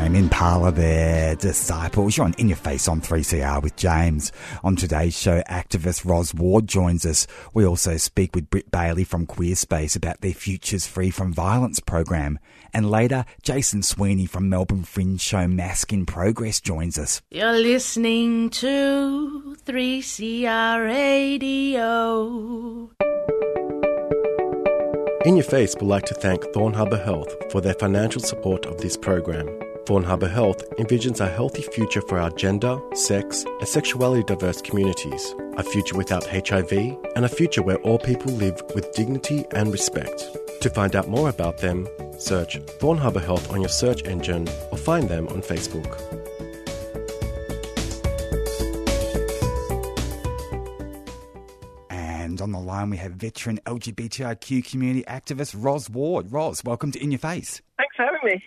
Tame Impala there, Disciples. You're on In Your Face on 3CR with James. On today's show, activist Roz Ward joins us. We also speak with Britt Baillie from Queerspace about their Futures Free from Violence program. And later, Jason Sweeney from Melbourne Fringe show Masc in Progress joins us. You're listening to 3CR Radio. In Your Face would like to thank Thorn Harbour Health for their financial support of this program. Thorn Harbour Health envisions a healthy future for our gender, sex, and sexuality diverse communities, a future without HIV, and a future where all people live with dignity and respect. To find out more about them, search Thorn Harbour Health on your search engine or find them on Facebook. And on the line, we have veteran LGBTIQ community activist Roz Ward. Roz, welcome to In Your Face. Thanks for having me.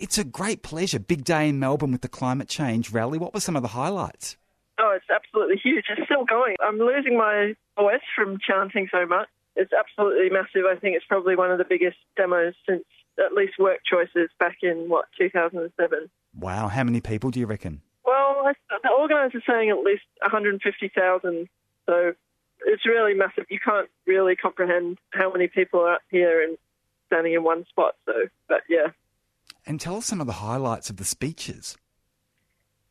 It's a great pleasure. Big day in Melbourne with the climate change rally. What were some of the highlights? Oh, it's absolutely huge. It's still going. I'm losing my voice from chanting so much. It's absolutely massive. I think it's probably one of the biggest demos since at least work choices back in, what, 2007. Wow, how many people do you reckon? Well, the organisers are saying at least 150,000. So it's really massive. You can't really comprehend how many people are up here and standing in one spot. So, but yeah. And tell us some of the highlights of the speeches.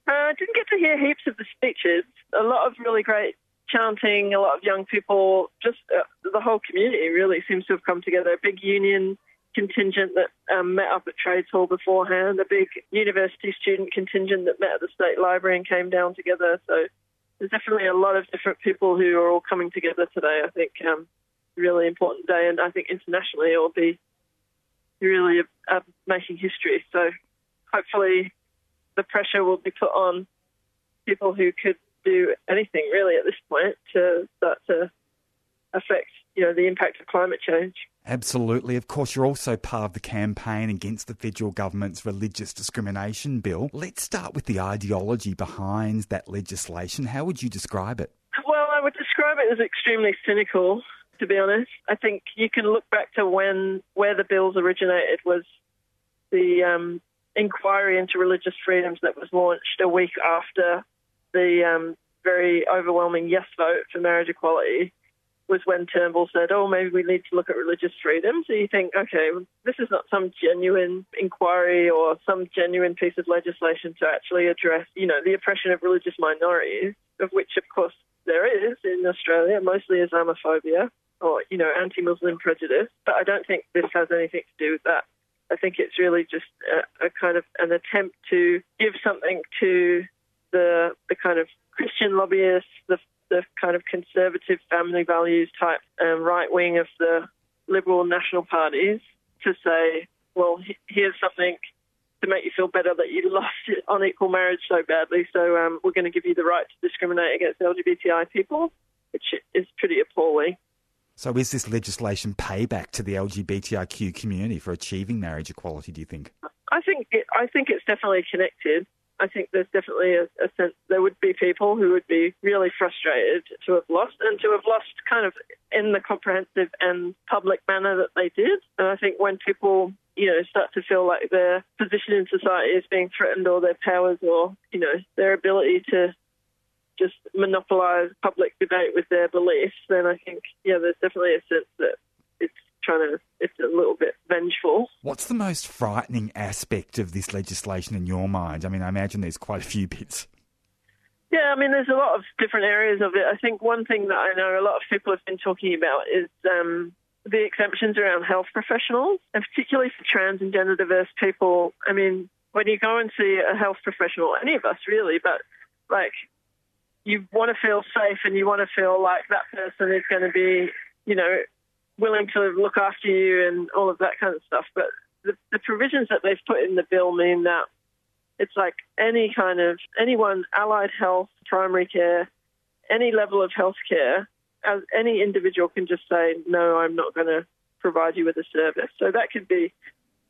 Uh, I didn't get to hear heaps of the speeches. A lot of really great chanting, a lot of young people, just uh, the whole community really seems to have come together. A big union contingent that um, met up at Trades Hall beforehand, a big university student contingent that met at the State Library and came down together. So there's definitely a lot of different people who are all coming together today. I think um, really important day, and I think internationally it will be really uh, making history. So hopefully the pressure will be put on people who could do anything really at this point to start to affect you know the impact of climate change. Absolutely. Of course, you're also part of the campaign against the federal government's religious discrimination bill. Let's start with the ideology behind that legislation. How would you describe it? Well, I would describe it as extremely cynical, to be honest. I think you can look back to when where the bills originated was the um, inquiry into religious freedoms that was launched a week after the um, very overwhelming yes vote for marriage equality was when Turnbull said, "Oh, maybe we need to look at religious freedom." So you think, okay, this is not some genuine inquiry or some genuine piece of legislation to actually address, you know, the oppression of religious minorities, of which, of course, there is in Australia, mostly Islamophobia or you know anti-Muslim prejudice. But I don't think this has anything to do with that. I think it's really just a, a kind of an attempt to give something to the the kind of Christian lobbyists, the the kind of conservative family values type um, right wing of the liberal national parties to say, well, here's something to make you feel better that you lost it on equal marriage so badly. So um, we're going to give you the right to discriminate against LGBTI people, which is pretty appalling. So is this legislation payback to the LGBTIQ community for achieving marriage equality, do you think? I think it, I think it's definitely connected. I think there's definitely a, a sense there would be people who would be really frustrated to have lost and to have lost kind of in the comprehensive and public manner that they did. And I think when people you know start to feel like their position in society is being threatened or their powers or you know their ability to just monopolize public debate with their beliefs, then I think yeah, there's definitely a sense that it's trying to it's a little bit vengeful. What's the most frightening aspect of this legislation in your mind? I mean, I imagine there's quite a few bits. Yeah, I mean, there's a lot of different areas of it. I think one thing that I know a lot of people have been talking about is um, the exemptions around health professionals, and particularly for trans and gender diverse people. I mean, when you go and see a health professional, any of us really, but like you want to feel safe and you want to feel like that person is going to be, you know, willing to look after you and all of that kind of stuff. But the, the provisions that they've put in the bill mean that it's like any kind of anyone, allied health, primary care, any level of health care, as any individual can just say, no, I'm not going to provide you with a service. So that could be,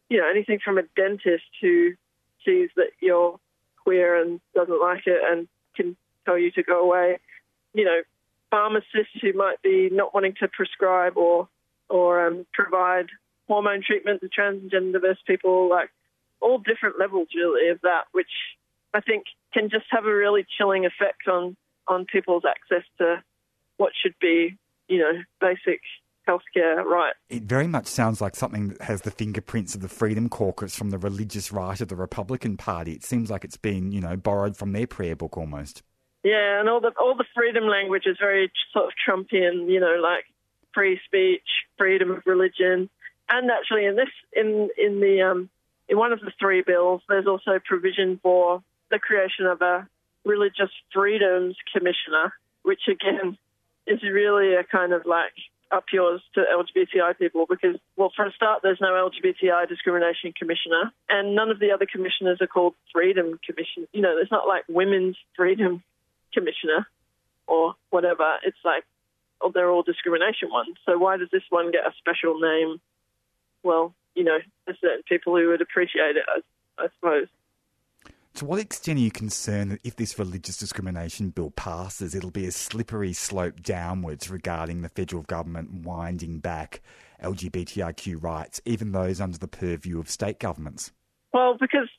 you know, anything from a dentist who sees that you're queer and doesn't like it and can tell you to go away, you know, pharmacists who might be not wanting to prescribe or or um, provide hormone treatment to trans and gender diverse people, like all different levels really of that, which I think can just have a really chilling effect on on people's access to what should be, you know, basic healthcare right. It very much sounds like something that has the fingerprints of the Freedom Caucus from the religious right of the Republican Party. It seems like it's been, you know, borrowed from their prayer book almost. Yeah, and all the all the freedom language is very sort of Trumpian, you know, like free speech, freedom of religion, and actually in this in in the um, in one of the three bills, there's also provision for the creation of a religious freedoms commissioner, which again is really a kind of like up yours to LGBTI people because, well, for a start, there's no LGBTI discrimination commissioner, and none of the other commissioners are called freedom commission. You know, there's not like women's freedom commissioner or whatever. It's like, oh, they're all discrimination ones. So why does this one get a special name? Well, you know, there's certain people who would appreciate it, I, I suppose. To what extent are you concerned that if this religious discrimination bill passes, it'll be a slippery slope downwards regarding the federal government winding back LGBTIQ rights, even those under the purview of state governments? Well, because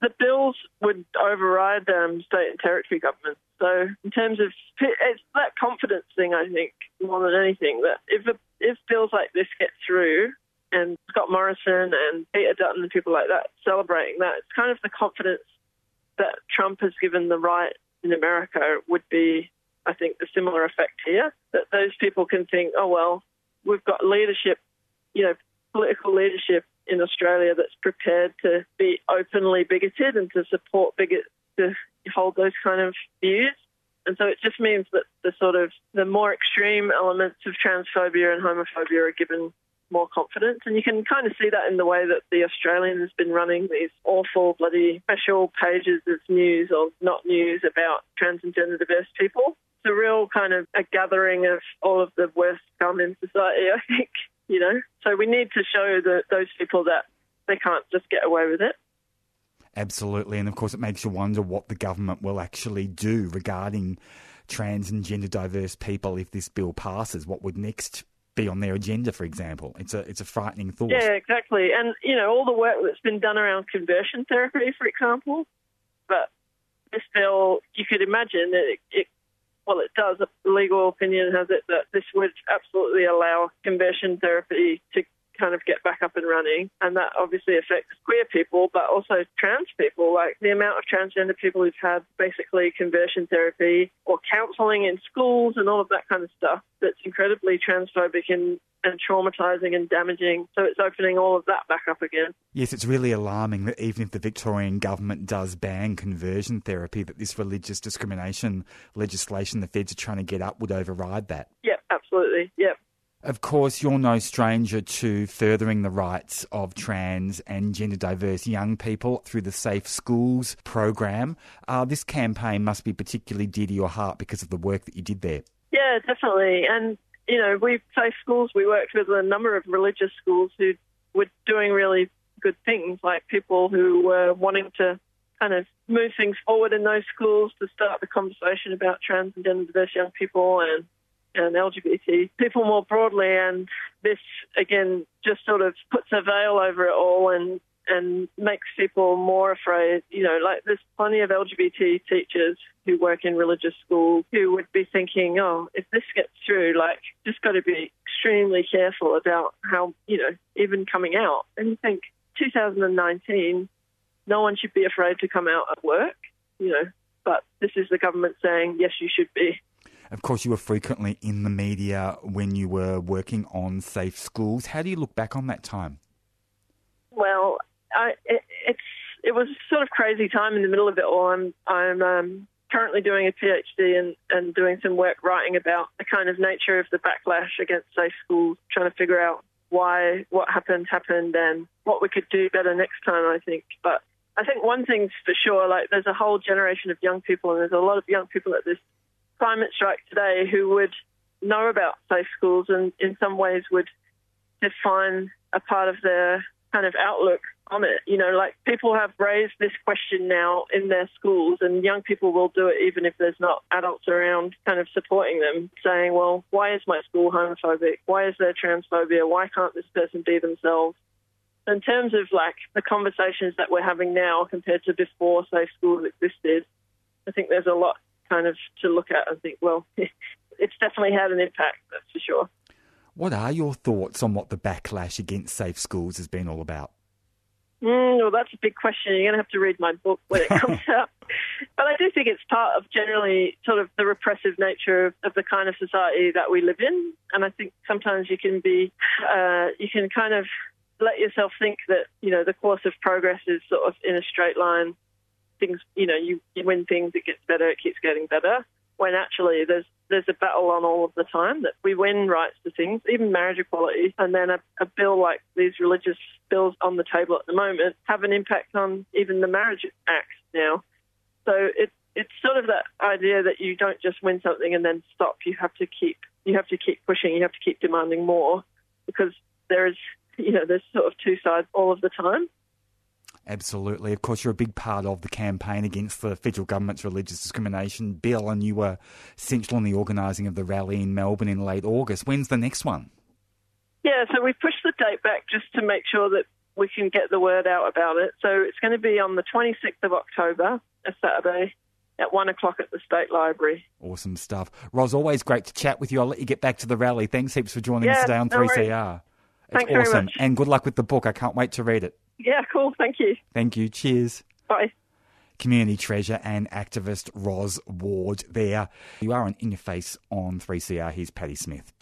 the bills would override um, state and territory governments. So, in terms of it's that confidence thing, I think more than anything that if if bills like this get through, and Scott Morrison and Peter Dutton and people like that celebrating that, it's kind of the confidence that Trump has given the right in America would be, I think, the similar effect here. That those people can think, oh well, we've got leadership, you know, political leadership in Australia that's prepared to be openly bigoted and to support bigot hold those kind of views. And so it just means that the sort of the more extreme elements of transphobia and homophobia are given more confidence. And you can kind of see that in the way that the Australian has been running these awful bloody special pages of news or not news about trans and gender diverse people. It's a real kind of a gathering of all of the worst scum in society, I think, you know. So we need to show the, those people that they can't just get away with it. Absolutely. And of course, it makes you wonder what the government will actually do regarding trans and gender diverse people if this bill passes. What would next be on their agenda, for example? It's a, it's a frightening thought. Yeah, exactly. And, you know, all the work that's been done around conversion therapy, for example. But this bill, you could imagine that it, it well, it does. The legal opinion has it that this would absolutely allow conversion therapy to kind of get back up and running. And that obviously affects queer people, but also trans people. Like the amount of transgender people who've had basically conversion therapy or counselling in schools and all of that kind of stuff that's incredibly transphobic and, and traumatizing and damaging. So it's opening all of that back up again. Yes, it's really alarming that even if the Victorian government does ban conversion therapy, that this religious discrimination legislation the feds are trying to get up would override that. Yep, absolutely. Yep. Of course, you're no stranger to furthering the rights of trans and gender diverse young people through the Safe Schools program. Uh, this campaign must be particularly dear to your heart because of the work that you did there. Yeah, definitely. And, you know, we Safe Schools, we worked with a number of religious schools who were doing really good things, like people who were wanting to kind of move things forward in those schools to start the conversation about trans and gender diverse young people and, Um, and LGBT people more broadly. And this, again, just sort of puts a veil over it all and and makes people more afraid. You know, like there's plenty of LGBT teachers who work in religious schools who would be thinking, oh, if this gets through, like, just got to be extremely careful about how, you know, even coming out. And you think 2019, no one should be afraid to come out at work, you know, but this is the government saying, yes, you should be. Of course, you were frequently in the media when you were working on Safe Schools. How do you look back on that time? Well, I, it, it's it was sort of crazy time in the middle of it all. I'm I'm um, currently doing a PhD and, and doing some work writing about the kind of nature of the backlash against safe schools, trying to figure out why what happened happened and what we could do better next time. I think, but I think one thing's for sure, like there's a whole generation of young people, and there's a lot of young people at this climate strike today who would know about safe schools and in some ways would define a part of their kind of outlook on it. You know, like people have raised this question now in their schools, and young people will do it even if there's not adults around kind of supporting them, saying, well, why is my school homophobic? Why is there transphobia? Why can't this person be themselves? In terms of like the conversations that we're having now compared to before safe schools existed, I think there's a lot kind of to look at and think, well, it's definitely had an impact, that's for sure. What are your thoughts on what the backlash against safe schools has been all about? Mm, well, that's a big question. You're going to have to read my book when it comes out. But I do think it's part of generally sort of the repressive nature of, of the kind of society that we live in. And I think sometimes you can be, uh, you can kind of let yourself think that, you know, the course of progress is sort of in a straight line. Things, you know, you, you win things, it gets better, it keeps getting better. When actually there's there's a battle on all of the time that we win rights to things, even marriage equality, and then a, a bill like these religious bills on the table at the moment have an impact on even the Marriage Act now. So it, it's sort of that idea that you don't just win something and then stop. You have to keep you have to keep pushing. You have to keep demanding more because there is you know there's sort of two sides all of the time. Absolutely. Of course, you're a big part of the campaign against the federal government's religious discrimination bill, and you were central in the organising of the rally in Melbourne in late August. When's the next one? Yeah, so we pushed the date back just to make sure that we can get the word out about it. So it's going to be on the 26th of October, a Saturday, at one o'clock at the State Library. Awesome stuff. Roz, always great to chat with you. I'll let you get back to the rally. Thanks heaps for joining us today on no worries. 3CR. It's Thanks very awesome. much. And good luck with the book. I can't wait to read it. Yeah, cool. Thank you. Thank you. Cheers. Bye. Community treasure and activist Roz Ward there. You are on In Your Face on 3CR. Here's Patti Smith.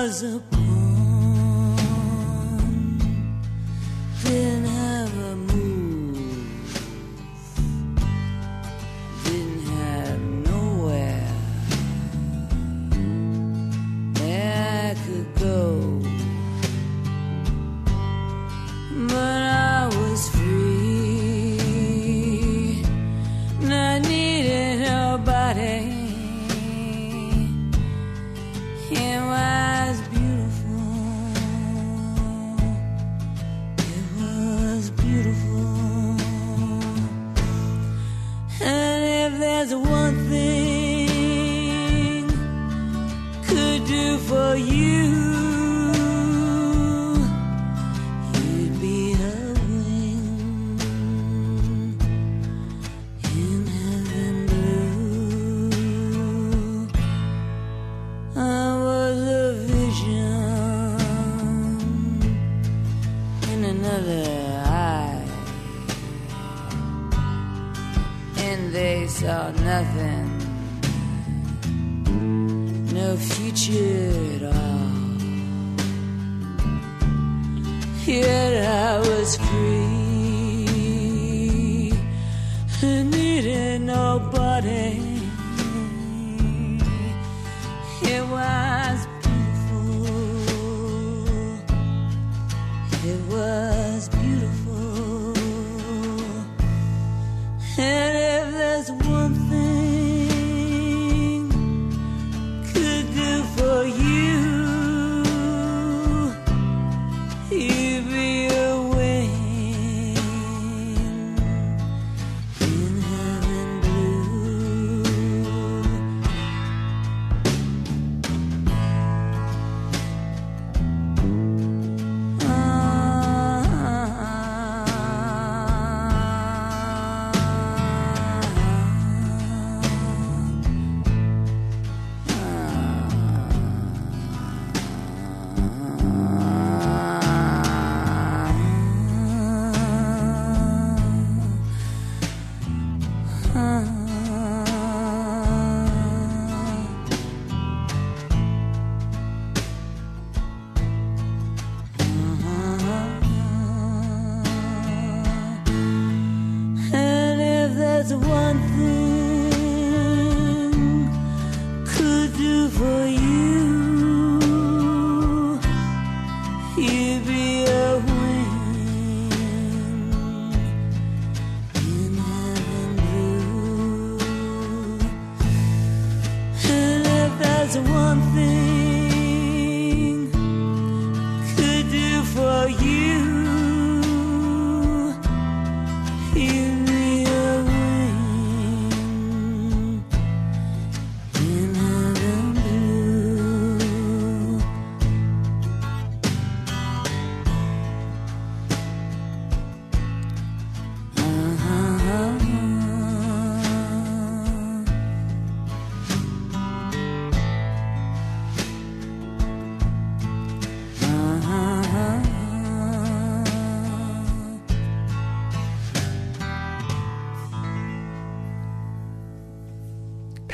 I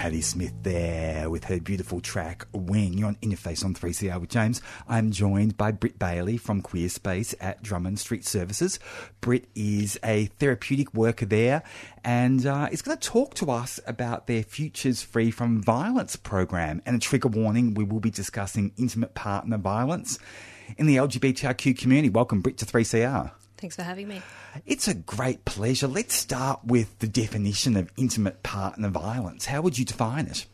Patti Smith there with her beautiful track Wing. You're on In Your Face on 3CR with James. I'm joined by Britt Baillie from Queerspace at Drummond Street Services. Britt is a therapeutic worker there and uh, is going to talk to us about their Futures Free from Violence program. And a trigger warning we will be discussing intimate partner violence in the LGBTIQ community. Welcome, Britt, to 3CR. Thanks for having me. It's a great pleasure. Let's start with the definition of intimate partner violence. How would you define it?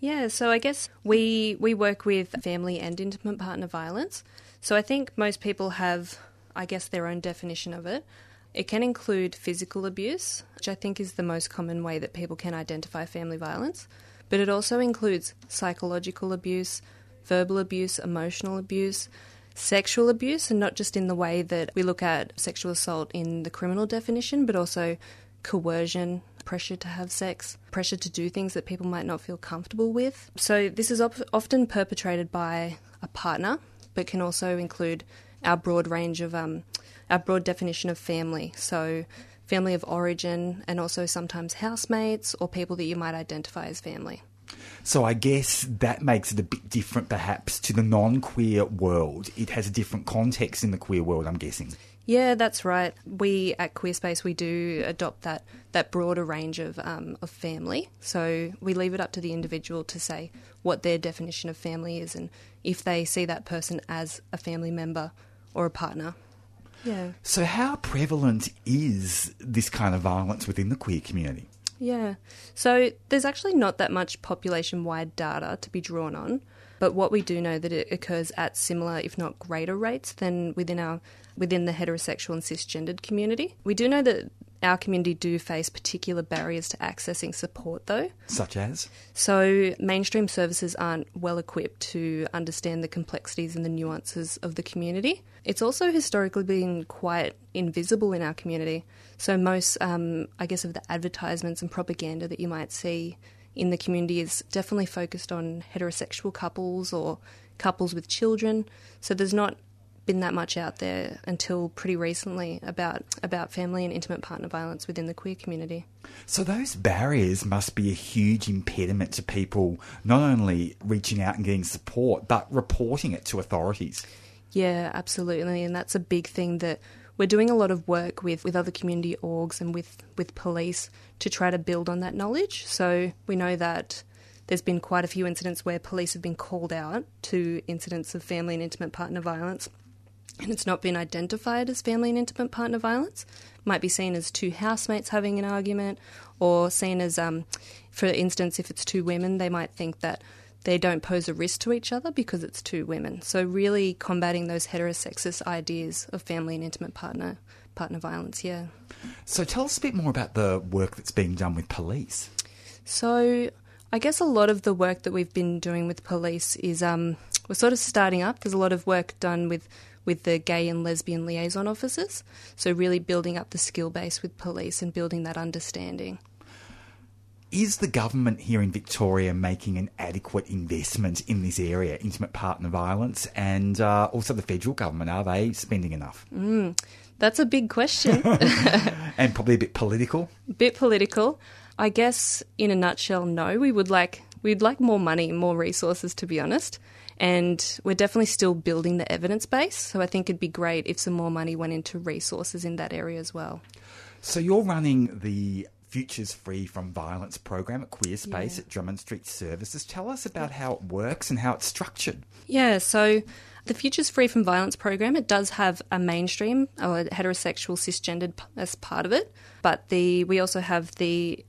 Yeah, so I guess we we work with family and intimate partner violence. So I think most people have I guess their own definition of it. It can include physical abuse, which I think is the most common way that people can identify family violence, but it also includes psychological abuse, verbal abuse, emotional abuse, sexual abuse, and not just in the way that we look at sexual assault in the criminal definition, but also coercion, pressure to have sex, pressure to do things that people might not feel comfortable with. So, this is op- often perpetrated by a partner, but can also include our broad range of, um, our broad definition of family. So, family of origin, and also sometimes housemates or people that you might identify as family. So I guess that makes it a bit different, perhaps, to the non-queer world. It has a different context in the queer world, I'm guessing. Yeah, that's right. We at Queerspace we do adopt that that broader range of um, of family. So we leave it up to the individual to say what their definition of family is, and if they see that person as a family member or a partner. Yeah, So how prevalent is this kind of violence within the queer community? Yeah. So there's actually not that much population wide data to be drawn on, but what we do know that it occurs at similar, if not greater, rates than within our within the heterosexual and cisgendered community. We do know that our community do face particular barriers to accessing support, though. Such as? So, mainstream services aren't well equipped to understand the complexities and the nuances of the community. It's also historically been quite invisible in our community. So, most, um, I guess, of the advertisements and propaganda that you might see in the community is definitely focused on heterosexual couples or couples with children. So, there's not been that much out there until pretty recently about about family and intimate partner violence within the queer community. So those barriers must be a huge impediment to people not only reaching out and getting support, but reporting it to authorities. Yeah, absolutely, and that's a big thing that we're doing a lot of work with with other community orgs and with with police to try to build on that knowledge. So we know that there's been quite a few incidents where police have been called out to incidents of family and intimate partner violence and it's not been identified as family and intimate partner violence. Might be seen as two housemates having an argument, or seen as, um, for instance, if it's two women, they might think that they don't pose a risk to each other because it's two women. So really combating those heterosexist ideas of family and intimate partner partner violence. Yeah. So tell us a bit more about the work that's being done with police. So I guess a lot of the work that we've been doing with police is um, we're sort of starting up. There's a lot of work done with with the gay and lesbian liaison officers. So really building up the skill base with police and building that understanding. Is the government here in Victoria making an adequate investment in this area, intimate partner violence, and uh, also the federal government? Are they spending enough? That's a big question. And probably a bit political. bit political. I guess in a nutshell, no. We would like we'd like more money, more resources to be honest. And we're definitely still building the evidence base. So I think it'd be great if some more money went into resources in that area as well. So you're running the Futures Free from Violence program at Queerspace at Drummond Street Services. Tell us about how it works and how it's structured. Yeah, so the Futures Free from Violence program, it does have a mainstream or heterosexual cisgendered as part of it, but the we also have the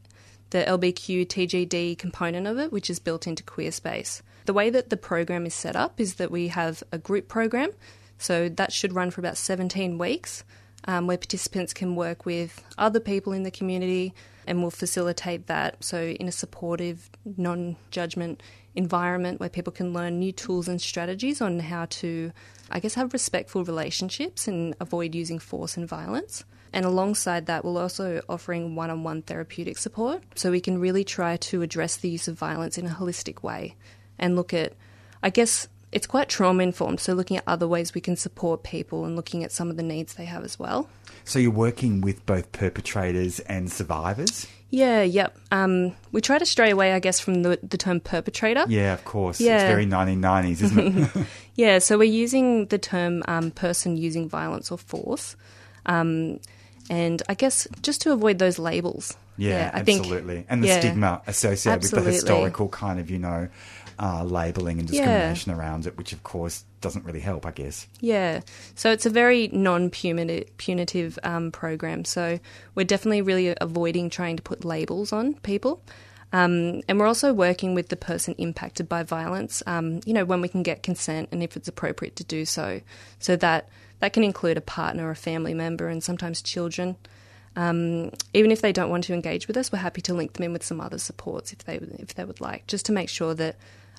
the LBQ TGD component of it, which is built into Queerspace. The way that the program is set up is that we have a group program, so that should run for about 17 weeks, um, where participants can work with other people in the community and we'll facilitate that. So, in a supportive, non judgment environment where people can learn new tools and strategies on how to, I guess, have respectful relationships and avoid using force and violence. And alongside that, we're also offering one on one therapeutic support so we can really try to address the use of violence in a holistic way and look at, I guess, it's quite trauma informed, so looking at other ways we can support people and looking at some of the needs they have as well. So you're working with both perpetrators and survivors? Yeah, yep. Um, we try to stray away, I guess, from the, the term perpetrator. Yeah, of course. Yeah. It's very 1990s, isn't it? Yeah, so we're using the term um, person using violence or force. Um, and I guess just to avoid those labels. Yeah, I think- absolutely. and the yeah. stigma associated with the historical kind of, you know, uh, labelling and Yeah. discrimination around it, which of course doesn't really help, I guess. Yeah, so it's a very non punitive um, program. So we're definitely really avoiding trying to put labels on people. Um, and we're also working with the person impacted by violence, um, you know, when we can get consent and if it's appropriate to do so. So that, that can include a partner, a family member, and sometimes children. Um, even if they don't want to engage with us, we're happy to link them in with some other supports if they if they would like, just to make sure that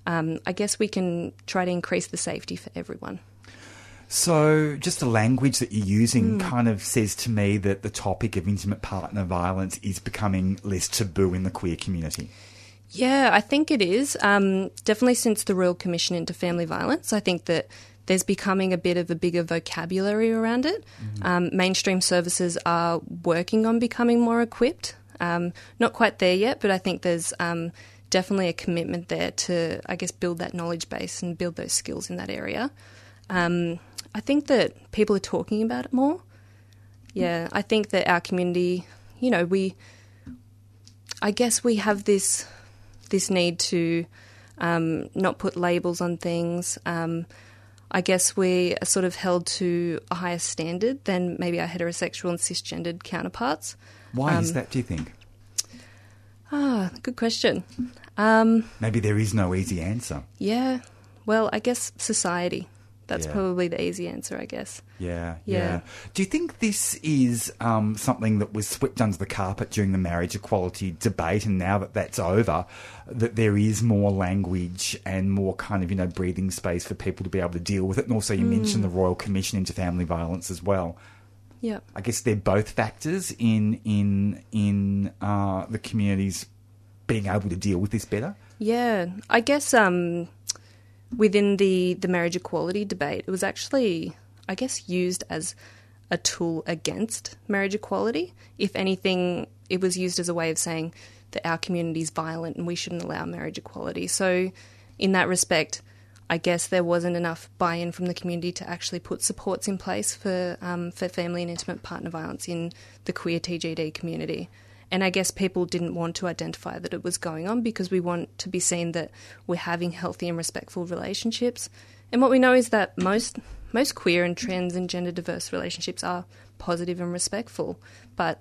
um, I guess we can try to increase the safety for everyone. So, just the language that you're using kind of says to me that the topic of intimate partner violence is becoming less taboo in the queer community. Yeah, I think it is. Um, definitely since the Royal Commission into Family Violence, I think that there's becoming a bit of a bigger vocabulary around it. Um, mainstream services are working on becoming more equipped. Um, not quite there yet, but I think there's um, definitely a commitment there to, I guess, build that knowledge base and build those skills in that area. Um, I think that people are talking about it more. Yeah, I think that our community, you know, we, I guess we have this this need to um, not put labels on things. Um, I guess we are sort of held to a higher standard than maybe our heterosexual and cisgendered counterparts. Why is Um, that, do you think? Ah, good question. Um, Maybe there is no easy answer. yeah, well, I guess society. That's Yeah. probably the easy answer, I guess. Yeah, yeah, Yeah. Do you think this is um, something that was swept under the carpet during the marriage equality debate, and now that that's over, that there is more language and more kind of you know breathing space for people to be able to deal with it? And also, you mentioned the Royal Commission into Family Violence as well. Yeah. I guess they're both factors in in in uh, the communities being able to deal with this better. Yeah, I guess um, within the the marriage equality debate, it was actually I guess, used as a tool against marriage equality. If anything, it was used as a way of saying that our community is violent and we shouldn't allow marriage equality. So, in that respect, I guess there wasn't enough buy-in from the community to actually put supports in place for um, for family and intimate partner violence in the queer TGD community. And I guess people didn't want to identify that it was going on because we want to be seen that we're having healthy and respectful relationships. And what we know is that most most queer and trans and gender diverse relationships are positive and respectful, but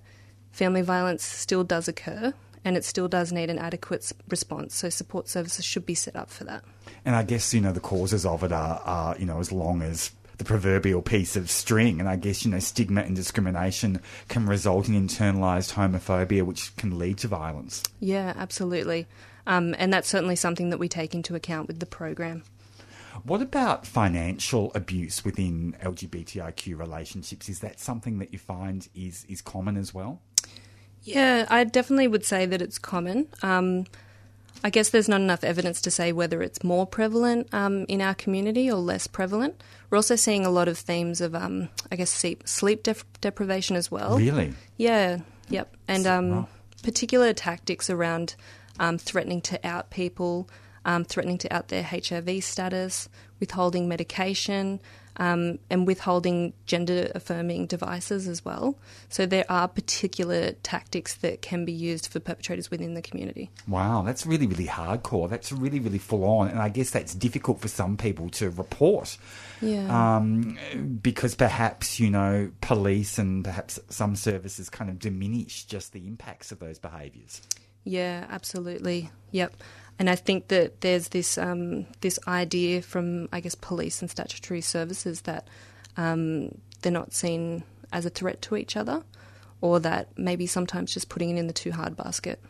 family violence still does occur and it still does need an adequate response. So support services should be set up for that. And I guess, you know, the causes of it are, are, you know, as long as the proverbial piece of string. And I guess, you know, stigma and discrimination can result in internalized homophobia, which can lead to violence. Yeah, absolutely. Um, and that's certainly something that we take into account with the program. What about financial abuse within LGBTIQ relationships? Is that something that you find is, is common as well? Yeah, I definitely would say that it's common. Um, I guess there's not enough evidence to say whether it's more prevalent um, in our community or less prevalent. We're also seeing a lot of themes of, um, I guess, sleep, sleep def- deprivation as well. Really? Yeah, yep. And um, Wow. particular tactics around um, threatening to out people, um, threatening to out their HIV status, withholding medication, um, and withholding gender affirming devices as well. So there are particular tactics that can be used for perpetrators within the community. Wow, that's really, really hardcore. That's really, really full on. And I guess that's difficult for some people to report. Yeah. Um, because perhaps, you know, police and perhaps some services kind of diminish just the impacts of those behaviours. Yeah, absolutely. Yep. And I think that there's this um, this idea from I guess police and statutory services that um, they're not seen as a threat to each other, or that maybe sometimes just putting it in the too hard basket.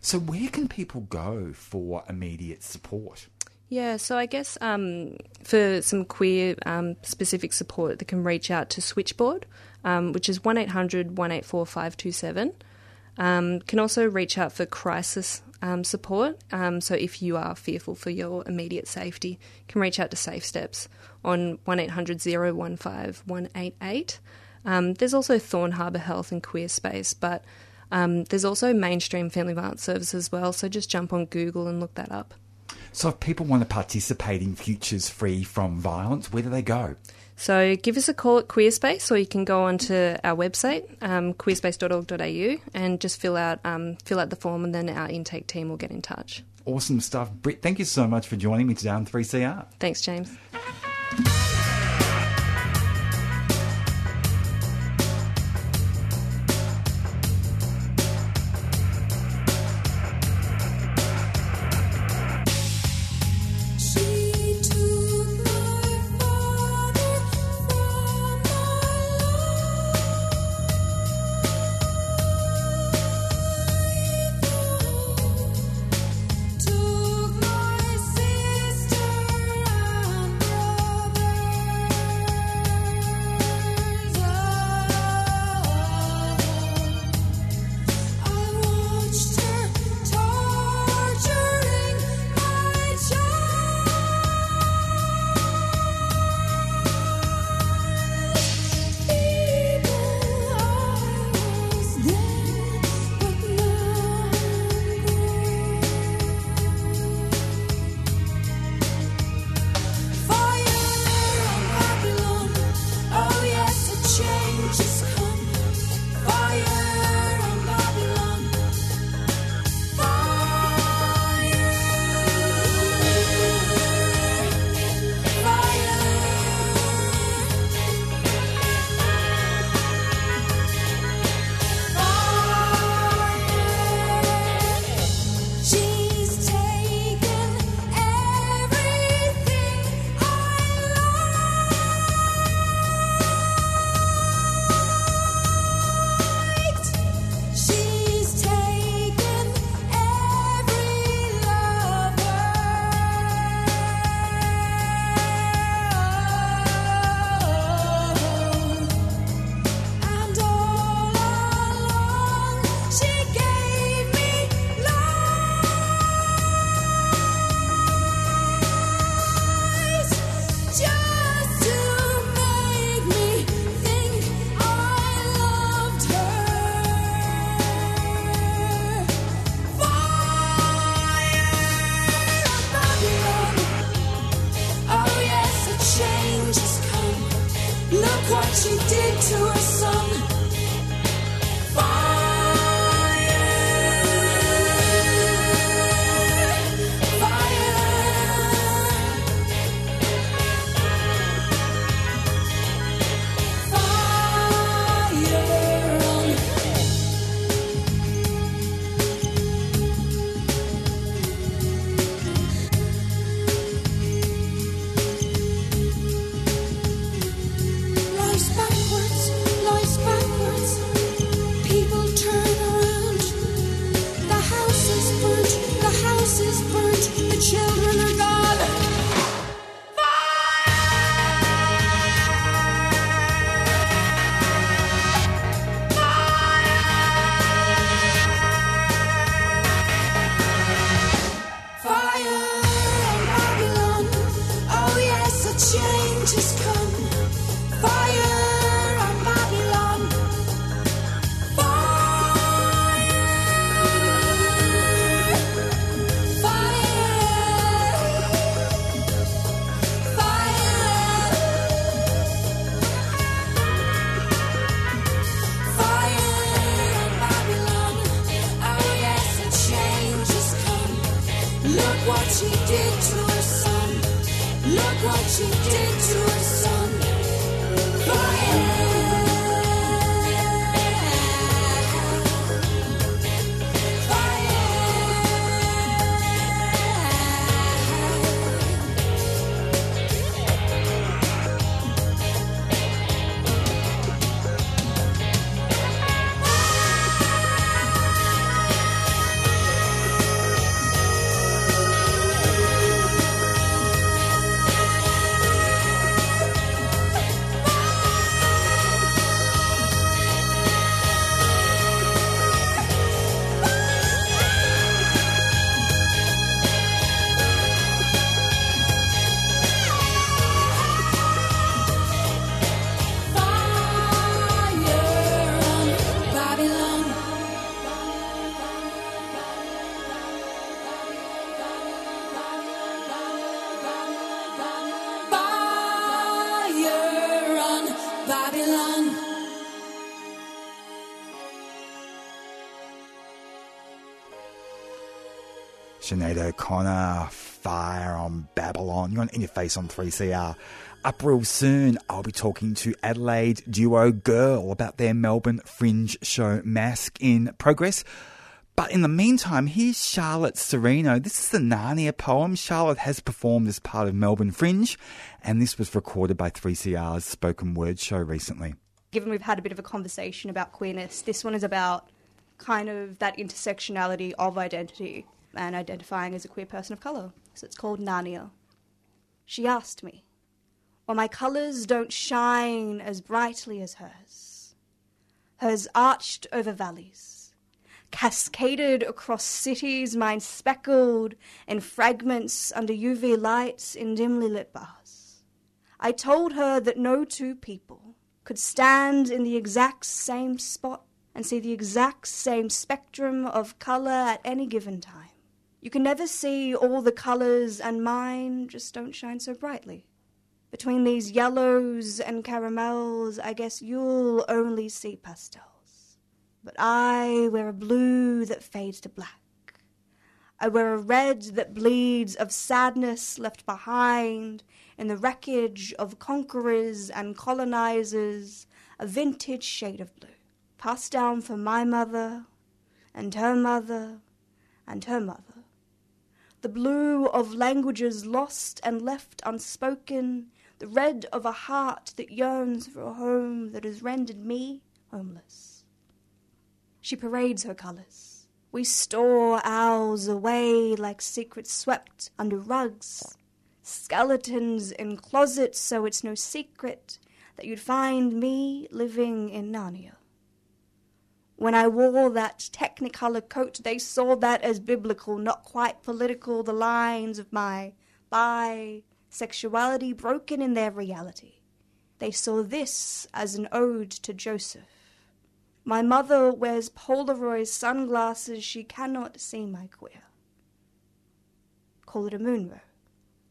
So, where can people go for immediate support? Yeah, so I guess um, for some queer um, specific support, they can reach out to Switchboard, um, which is 1800 184 527. Um, can also reach out for crisis um, support. Um, so if you are fearful for your immediate safety, you can reach out to Safe Steps on 1800 015 188. Um, there's also Thorn Harbour Health and Queerspace, but um, there's also mainstream family violence services as well. So just jump on Google and look that up. So, if people want to participate in Futures Free from Violence, where do they go? So give us a call at Queerspace, or you can go onto our website, um, queerspace.org.au, and just fill out um, fill out the form, and then our intake team will get in touch. Awesome stuff. Britt, thank you so much for joining me today on 3CR. Thanks, James. what you did to us. Sinead O'Connor, Fire on Babylon. You're on In Your Face on 3CR. Up real soon, I'll be talking to Adelaide duo Girl about their Melbourne Fringe show Masc in Progress. But in the meantime, here's Charlotte Sereno. This is the Narnia poem. Charlotte has performed as part of Melbourne Fringe, and this was recorded by 3CR's spoken word show recently. given we've had a bit of a conversation about queerness, this one is about kind of that intersectionality of identity and identifying as a queer person of colour. So it's called Narnia. She asked me, Well, my colours don't shine as brightly as hers. Hers arched over valleys, cascaded across cities, mine speckled in fragments under UV lights in dimly lit bars. I told her that no two people could stand in the exact same spot and see the exact same spectrum of colour at any given time. You can never see all the colours, and mine just don't shine so brightly. Between these yellows and caramels, I guess you'll only see pastels. But I wear a blue that fades to black. I wear a red that bleeds of sadness left behind in the wreckage of conquerors and colonizers, a vintage shade of blue, passed down from my mother and her mother and her mother. The blue of languages lost and left unspoken, the red of a heart that yearns for a home that has rendered me homeless. She parades her colours. We store ours away like secrets swept under rugs, skeletons in closets, so it's no secret that you'd find me living in Narnia. When I wore that technicolor coat, they saw that as biblical, not quite political, the lines of my bisexuality broken in their reality. They saw this as an ode to Joseph. My mother wears Polaroid sunglasses, she cannot see my queer. Call it a moonbow.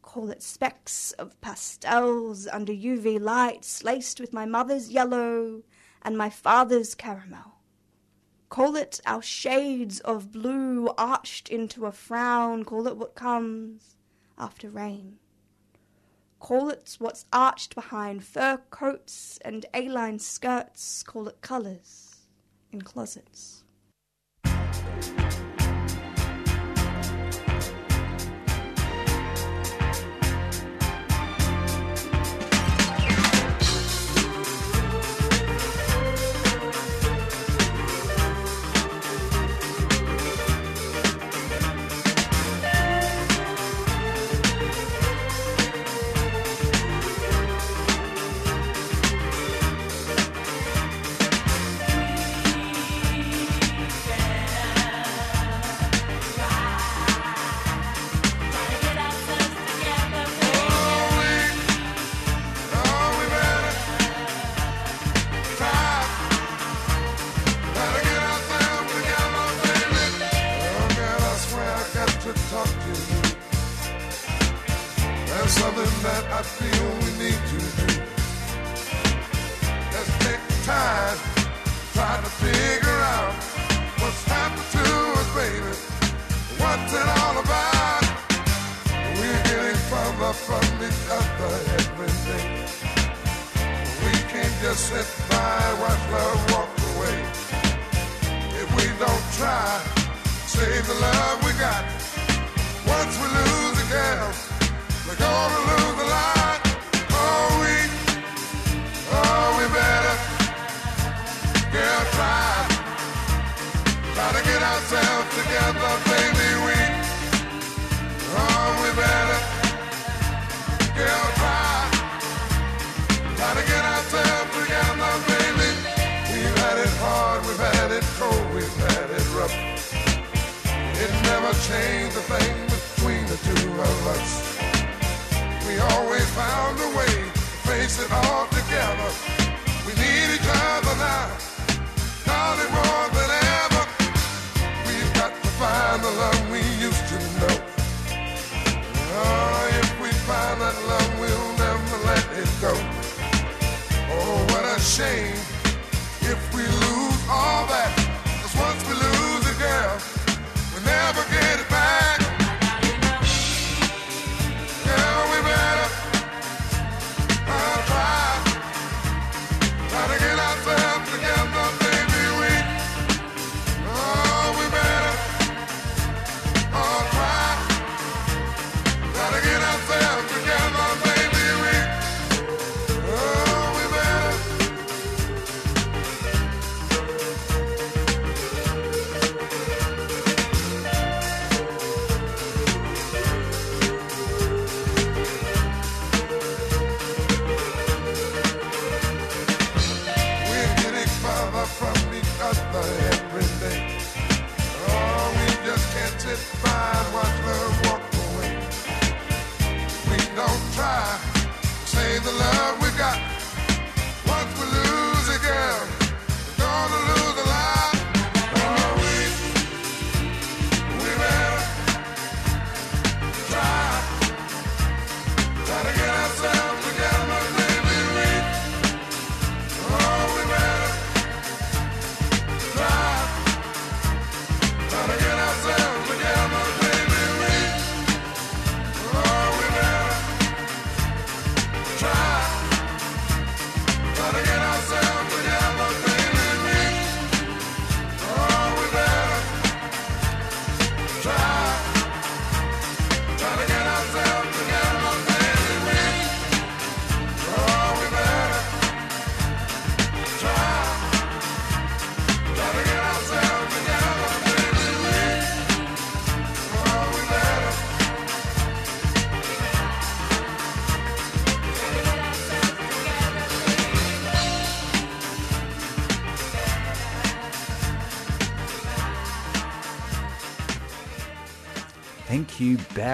Call it specks of pastels under UV lights laced with my mother's yellow and my father's caramel. Call it our shades of blue arched into a frown. Call it what comes after rain. Call it what's arched behind fur coats and A-line skirts. Call it colours in closets. Can't just by, watch love walk away. If we don't try, save the love we got. Once we lose a girl, we're gonna lose a lot. Oh, we, oh, we better, girl, try, try to get ourselves together, baby. We, oh, we better, girl, Changed a thing between the two of us. We always found a way to face it all together. We need each other now, darling, more than ever. We've got to find the love we used to know. Oh, if we find that love, we'll never let it go. Oh, what a shame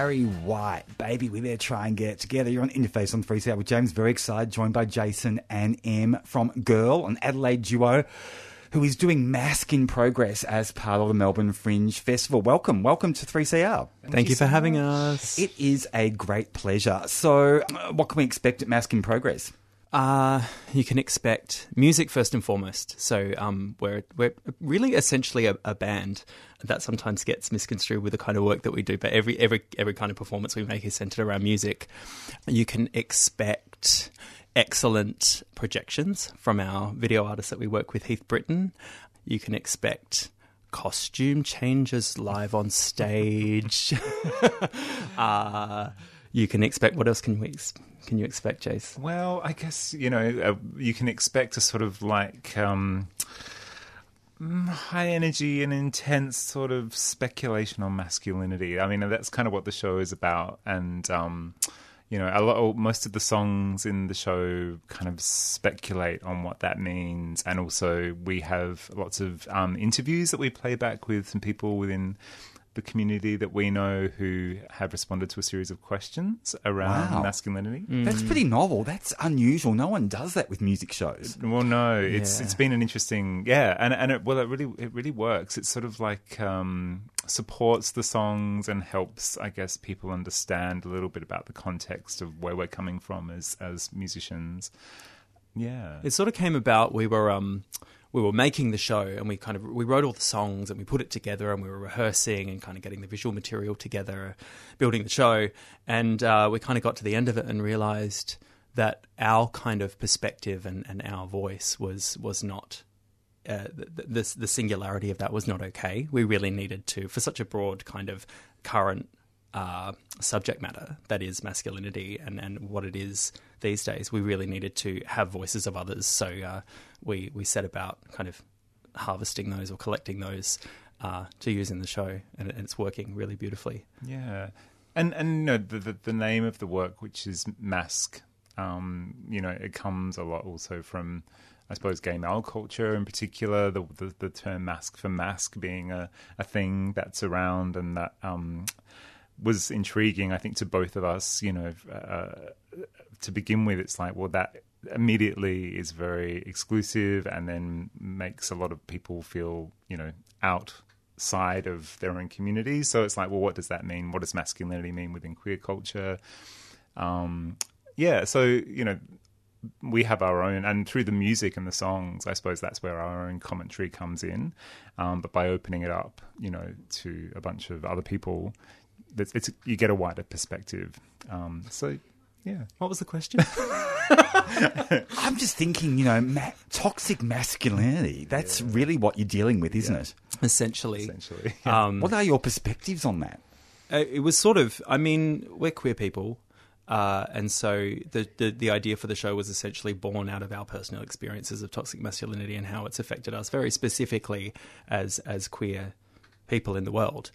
Barry White. Baby, we're there to try and get it together. You're on In Your Face on 3CR with James. Very excited, joined by Jason and Em from Girl, an Adelaide duo who is doing Masc in Progress as part of the Melbourne Fringe Festival. Welcome, welcome to 3CR. Thank, you for having us. It is a great pleasure. So, uh, what can we expect at Masc in Progress? Uh, you can expect music first and foremost. So um, we're we're really essentially a, a band that sometimes gets misconstrued with the kind of work that we do. But every every every kind of performance we make is centered around music. You can expect excellent projections from our video artist that we work with, Heath Britton. You can expect costume changes live on stage. uh, you can expect what else can we can you expect, Jace? Well, I guess you know uh, you can expect a sort of like um, mm, high energy and intense sort of speculation on masculinity. I mean, that's kind of what the show is about, and um, you know, a lot, most of the songs in the show kind of speculate on what that means, and also we have lots of um, interviews that we play back with some people within the community that we know who have responded to a series of questions around Wow. masculinity. That's pretty novel. That's unusual. No one does that with music shows. Well, no, it's Yeah. it's been an interesting, yeah, and and it, well, it really it really works. It sort of like um, supports the songs and helps, I guess, people understand a little bit about the context of where we're coming from as as musicians. Yeah, It sort of came about. We were um, we were making the show, and we kind of we wrote all the songs, and we put it together, and we were rehearsing and kind of getting the visual material together, building the show, and uh, we kind of got to the end of it and realized that our kind of perspective and, and our voice was was not. Uh, the, the the singularity of that was not okay. We really needed to, for such a broad kind of current uh, subject matter that is masculinity and, and what it is these days, we really needed to have voices of others. So uh, we we set about kind of harvesting those or collecting those uh, to use in the show, and, and it's working really beautifully. Yeah, and and you know the, the the name of the work, which is Masc, um, you know, it comes a lot also from, I suppose, gay male culture in particular. The the, the term masc for masc being a, a thing that's around and that um, was intriguing, I think, to both of us. You know, uh, to begin with, it's like, well, that immediately is very exclusive and then makes a lot of people feel, you know, outside of their own communities. So it's like, well, what does that mean? What does masculinity mean within queer culture? Um, yeah, so, you know, we have our own, and through the music and the songs, I suppose that's where our own commentary comes in. Um, but by opening it up, you know, to a bunch of other people, it's, it's you get a wider perspective. Um, so, yeah. What was the question? I'm just thinking, you know, ma- toxic masculinity. That's really what you're dealing with, isn't it? Essentially. Essentially. Um, What are your perspectives on that? Uh, it was sort of i mean we're queer people uh, and so the, the the idea for the show was essentially born out of our personal experiences of toxic masculinity and how it's affected us very specifically as as queer people in the world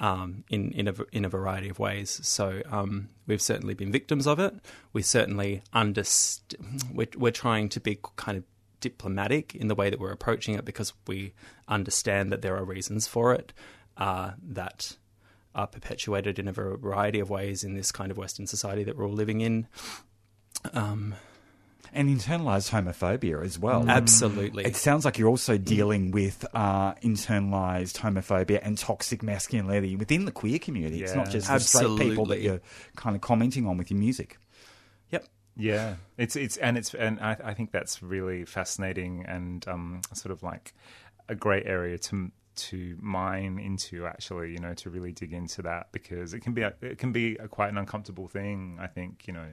um, in in a in a variety of ways. So um, we've certainly been victims of it. We certainly underst- we're, we're trying to be kind of diplomatic in the way that we're approaching it because we understand that there are reasons for it uh, that are perpetuated in a variety of ways in this kind of Western society that we're all living in. Um, and internalized homophobia as well. Absolutely. It sounds like you're also dealing with uh, internalized homophobia and toxic masculinity within the queer community. It's not Yeah. just the straight people that you're kind of commenting on with your music. Yep. Yeah, it's it's and it's and I, I think that's really fascinating and um, sort of like a great area to to mine into actually you know to really dig into that because it can be a, it can be a, quite an uncomfortable thing I think you know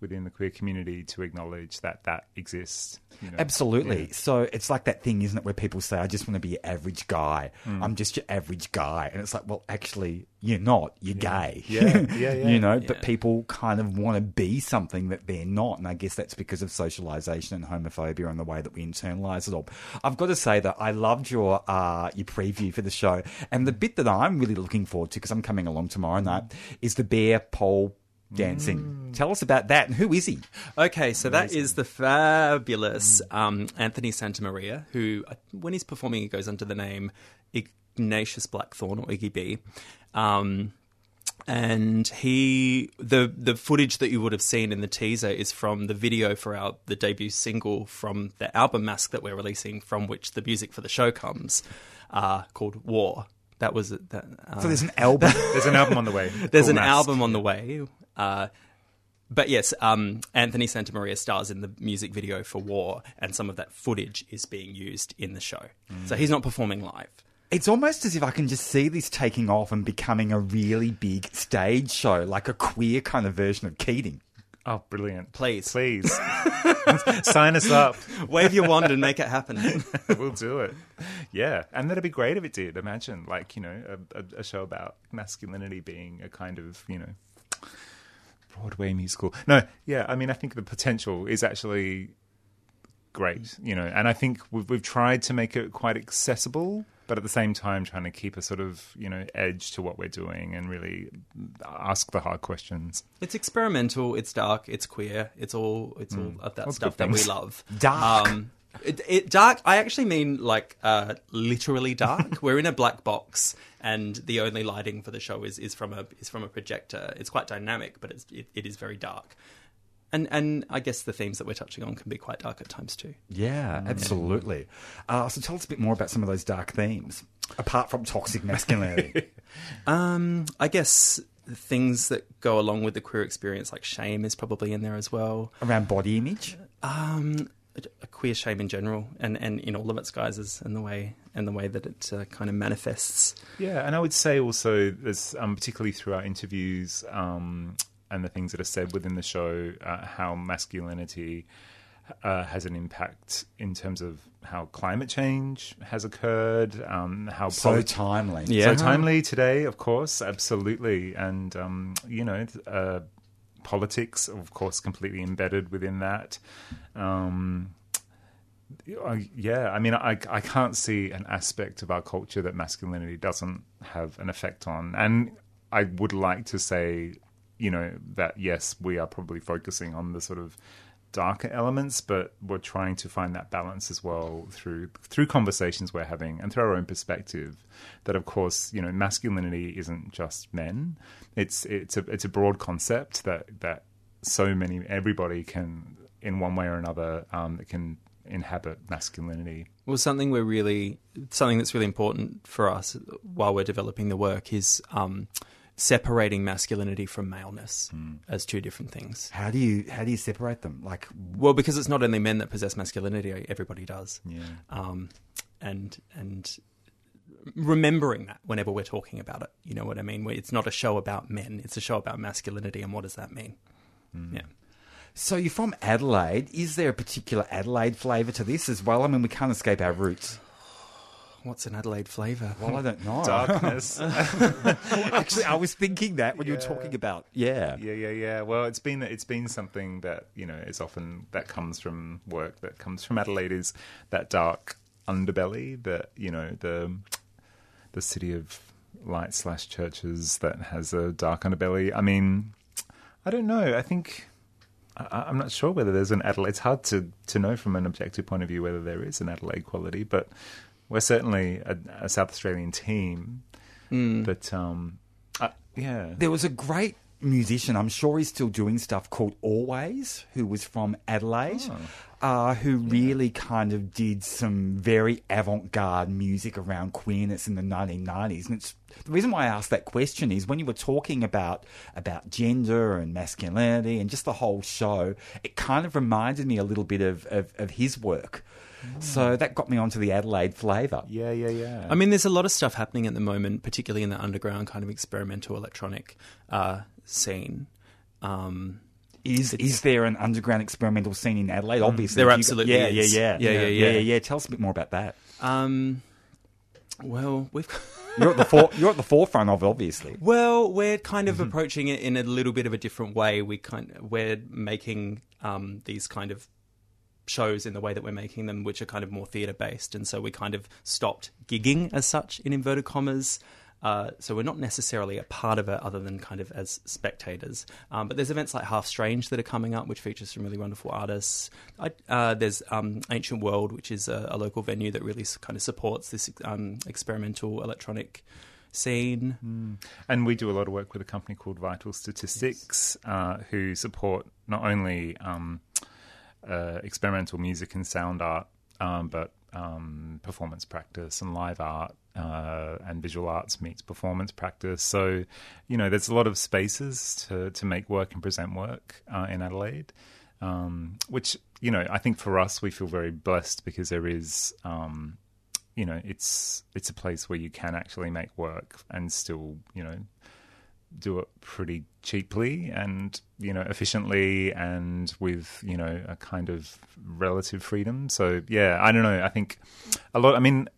within the queer community to acknowledge that that exists you know? Absolutely. Yeah. So it's like that thing, isn't it, where people say, I just want to be your average guy. Mm. I'm just your average guy. And it's like, well, actually, you're not. You're gay. Yeah, yeah, yeah. you know, but people kind of want to be something that they're not. And I guess that's because of socialization and homophobia and the way that we internalize it all. I've got to say that I loved your, uh, your preview for the show. And the bit that I'm really looking forward to, because I'm coming along tomorrow night, is the bear pole dancing. Tell us about that. And who is he? Okay, so that is the fabulous um, Anthony Santamaria, who, uh, when he's performing, he goes under the name Ignatius Blackthorn or Iggy B. Um, and he the the footage that you would have seen in the teaser is from the video for our the debut single from the album Masc that we're releasing, from which the music for the show comes, uh, called War. That was that. Uh, So there's an album. There's an album on the way. There's an Masc. album on the way. Uh, but yes, um, Anthony Santamaria stars in the music video for War, and some of that footage is being used in the show. So he's not performing live. It's almost as if I can just see this taking off and becoming a really big stage show, like a queer kind of version of Keating. Oh, brilliant! Please, please sign us up. Wave your wand and make it happen. we'll do it. Yeah, and that'd be great if it did. Imagine, like you know, a, a, a show about masculinity being a kind of you know Broadway musical. No, yeah, I mean, I think the potential is actually great. You know, and I think we've we've tried to make it quite accessible. But at the same time, trying to keep a sort of you know edge to what we're doing and really ask the hard questions. It's experimental. It's dark. It's queer. It's all. It's all Mm. of that Lots of stuff that we things. love. Dark. Um, it, it dark. I actually mean like uh, literally dark. We're in a black box, and the only lighting for the show is, is from a is from a projector. It's quite dynamic, but it's, it, it is very dark. And and I guess the themes that we're touching on can be quite dark at times too. Yeah, absolutely. Uh, so tell us a bit more about some of those dark themes, apart from toxic masculinity. Um, I guess things that go along with the queer experience, like shame, is probably in there as well. Around body image, um, a, a queer shame in general, and, and in all of its guises, and the way and the way that it uh, kind of manifests. Yeah, and I would say also, there's um, particularly through our interviews um, and the things that are said within the show, uh, how masculinity uh, has an impact in terms of how climate change has occurred, um, how So timely. so Yeah. timely today, of course, absolutely, and um, you know. Politics, of course, completely embedded within that. Um, I, yeah, I mean, I I can't see an aspect of our culture that masculinity doesn't have an effect on, and I would like to say, you know, that yes, we are probably focusing on the sort of darker elements, but we're trying to find that balance as well through through conversations we're having and through our own perspective. That of course, you know, masculinity isn't just men. It's it's a it's a broad concept that that so many everybody can in one way or another um, can inhabit masculinity. Well, something we're really something that's really important for us while we're developing the work is um, separating masculinity from maleness as two different things. How do you how do you separate them? Like, well, because it's not only men that possess masculinity; everybody does. Yeah. Um, and and remembering that whenever we're talking about it, you know what I mean. It's not a show about men; it's a show about masculinity, and what does that mean? Yeah. So you're from Adelaide. Is there a particular Adelaide flavour to this as well? I mean, we can't escape our roots. What's an Adelaide flavour? Well, I don't know. Darkness. Actually, I was thinking that when you were talking about yeah. Yeah, yeah, yeah. Well, it's been it's been something that you know is often that comes from work that comes from Adelaide is that dark underbelly that you know the the city of light slash churches that has a dark underbelly. I mean, I don't know. I think I, I'm not sure whether there's an Adelaide. It's hard to to know from an objective point of view whether there is an Adelaide quality, but we're certainly a, a South Australian team. Mm. But um, uh, yeah, There was a great musician, I'm sure he's still doing stuff, called Always, who was from Adelaide, uh, who really kind of did some very avant garde music around queerness in the 1990s. And it's the reason why I asked that question is when you were talking about about gender and masculinity and just the whole show, it kind of reminded me a little bit of, of, of his work. So that got me onto the Adelaide flavour. Yeah, yeah, yeah. I mean, there's a lot of stuff happening at the moment, particularly in the underground kind of experimental electronic uh, scene. Um, Is it's- is there an underground experimental scene in Adelaide? Obviously, Mm. There Have you got- absolutely yeah, is. yeah, yeah, Yeah, yeah, yeah. yeah, Tell us a bit more about that. Um, well, we've You're at the for, you're at the forefront of it, obviously. well, we're kind of approaching it in a little bit of a different way. We kind we're making um, these kind of shows in the way that we're making them, which are kind of more theatre based, and so we kind of stopped gigging as such in inverted commas. Uh, so we're not necessarily a part of it, other than kind of as spectators. Um, but there's events like Half Strange that are coming up, which features some really wonderful artists. I, uh, there's um, Ancient World, which is a, a local venue that really kind of supports this um, experimental electronic scene. And we do a lot of work with a company called Vitalstatistix, uh, who support not only um, uh, experimental music and sound art, um, but um, performance practice and live art uh, and visual arts meets performance practice. So, you know, there's a lot of spaces to, to make work and present work uh, in Adelaide, um, which, you know, I think for us, we feel very blessed because there is. Um, you know, it's it's a place where you can actually make work and still, you know, do it pretty cheaply and you know efficiently and with you know a kind of relative freedom so yeah i don't know i think a lot i mean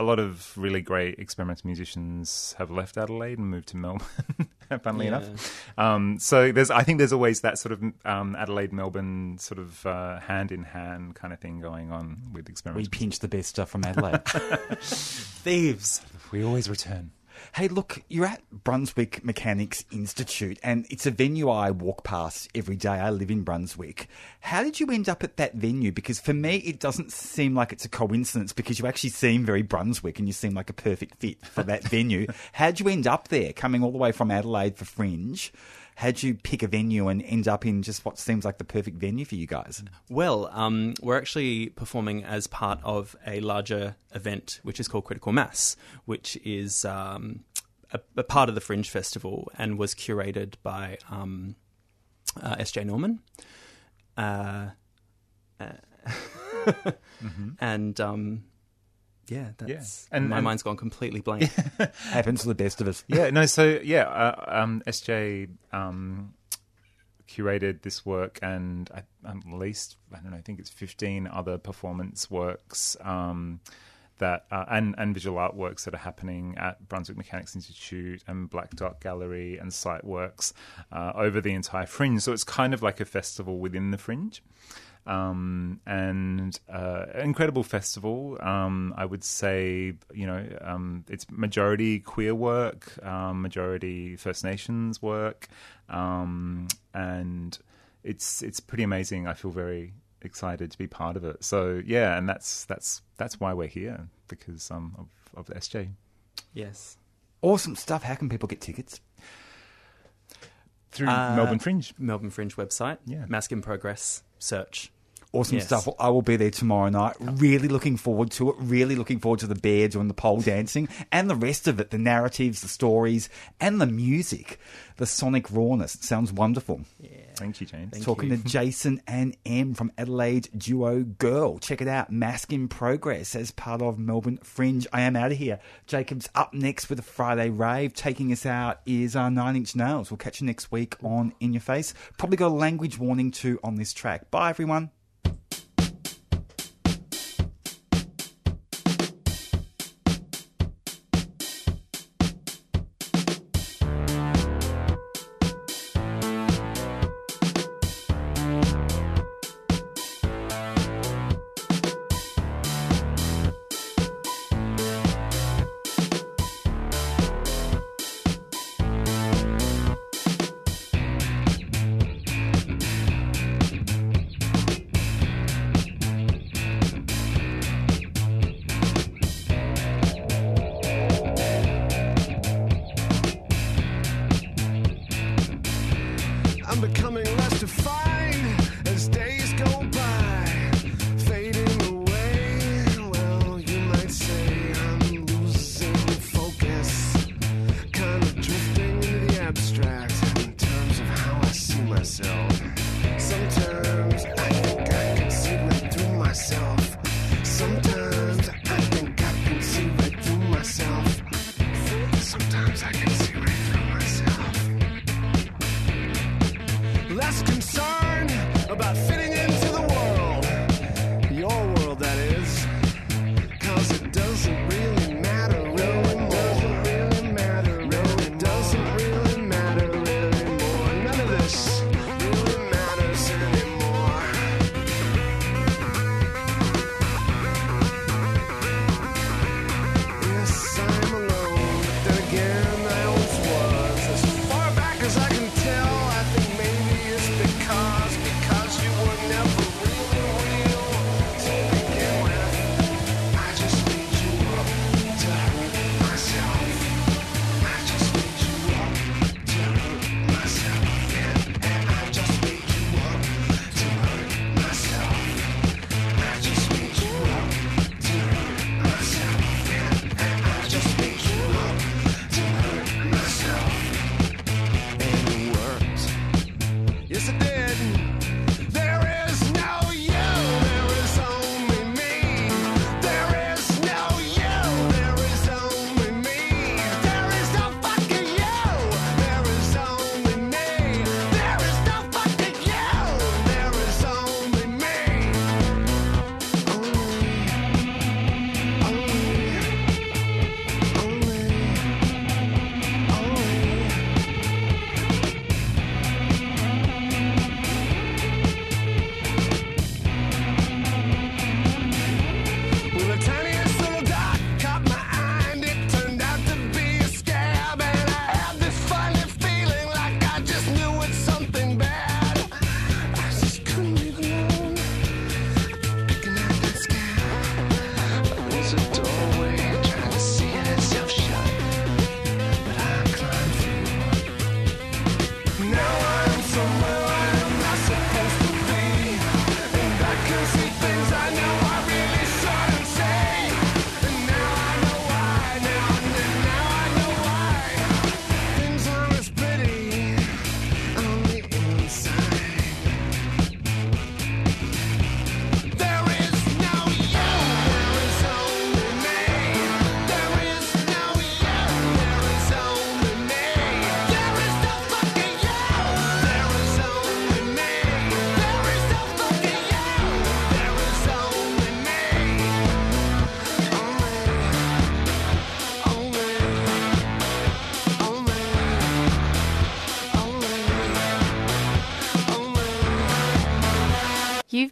a lot of really great experimental musicians have left adelaide and moved to melbourne funnily Yeah. enough um, so there's i think there's always that sort of um, adelaide melbourne sort of uh, hand in hand kind of thing going on with experimental We pinch the best stuff from Adelaide. Thieves. we always return Hey, look, you're at Brunswick Mechanics Institute, and it's a venue I walk past every day. I live in Brunswick. How did you end up at that venue? Because for me, it doesn't seem like it's a coincidence because you actually seem very Brunswick and you seem like a perfect fit for that venue. How'd you end up there, coming all the way from Adelaide for Fringe? How'd you pick a venue and end up in just what seems like the perfect venue for you guys? Well, um, we're actually performing as part of a larger event, which is called Critical Mass, which is um, a, a part of the Fringe Festival and was curated by um, uh, S.J. Norman. Uh, uh, And um, yeah, that's And- my and- mind's gone completely blank. Happens to the best of us. yeah, no, so yeah, uh, um, SJ um, curated this work and at, at least I don't know, I think it's fifteen other performance works um, that uh, and and visual artworks that are happening at Brunswick Mechanics Institute and Black Dot Gallery and Site Works uh, over the entire Fringe. So it's kind of like a festival within the Fringe um, and uh, incredible festival. Um, I would say, you know, um, it's majority queer work, um, majority First Nations work, um, and it's it's pretty amazing. I feel very excited to be part of it. So yeah, and that's that's that's why we're here because um, of, of SJ. yes. Awesome stuff. How can people get tickets? Through Uh, Melbourne Fringe. Melbourne Fringe website. Yeah. Masc in Progress search. Awesome Yes. stuff. Well, I will be there tomorrow night. Really looking forward to it. Really looking forward to the bear doing the pole dancing and the rest of it the narratives, the stories, and the music. The sonic rawness. It sounds wonderful. Yeah. Thank you, James. Talking to Jason and Em from Adelaide duo Girl. Check it out. Masc in Progress as part of Melbourne Fringe. I am out of here. Jacob's up next with a Friday rave. Taking us out is our Nine Inch Nails. We'll catch you next week on In Your Face. Probably got a language warning too on this track. Bye, everyone.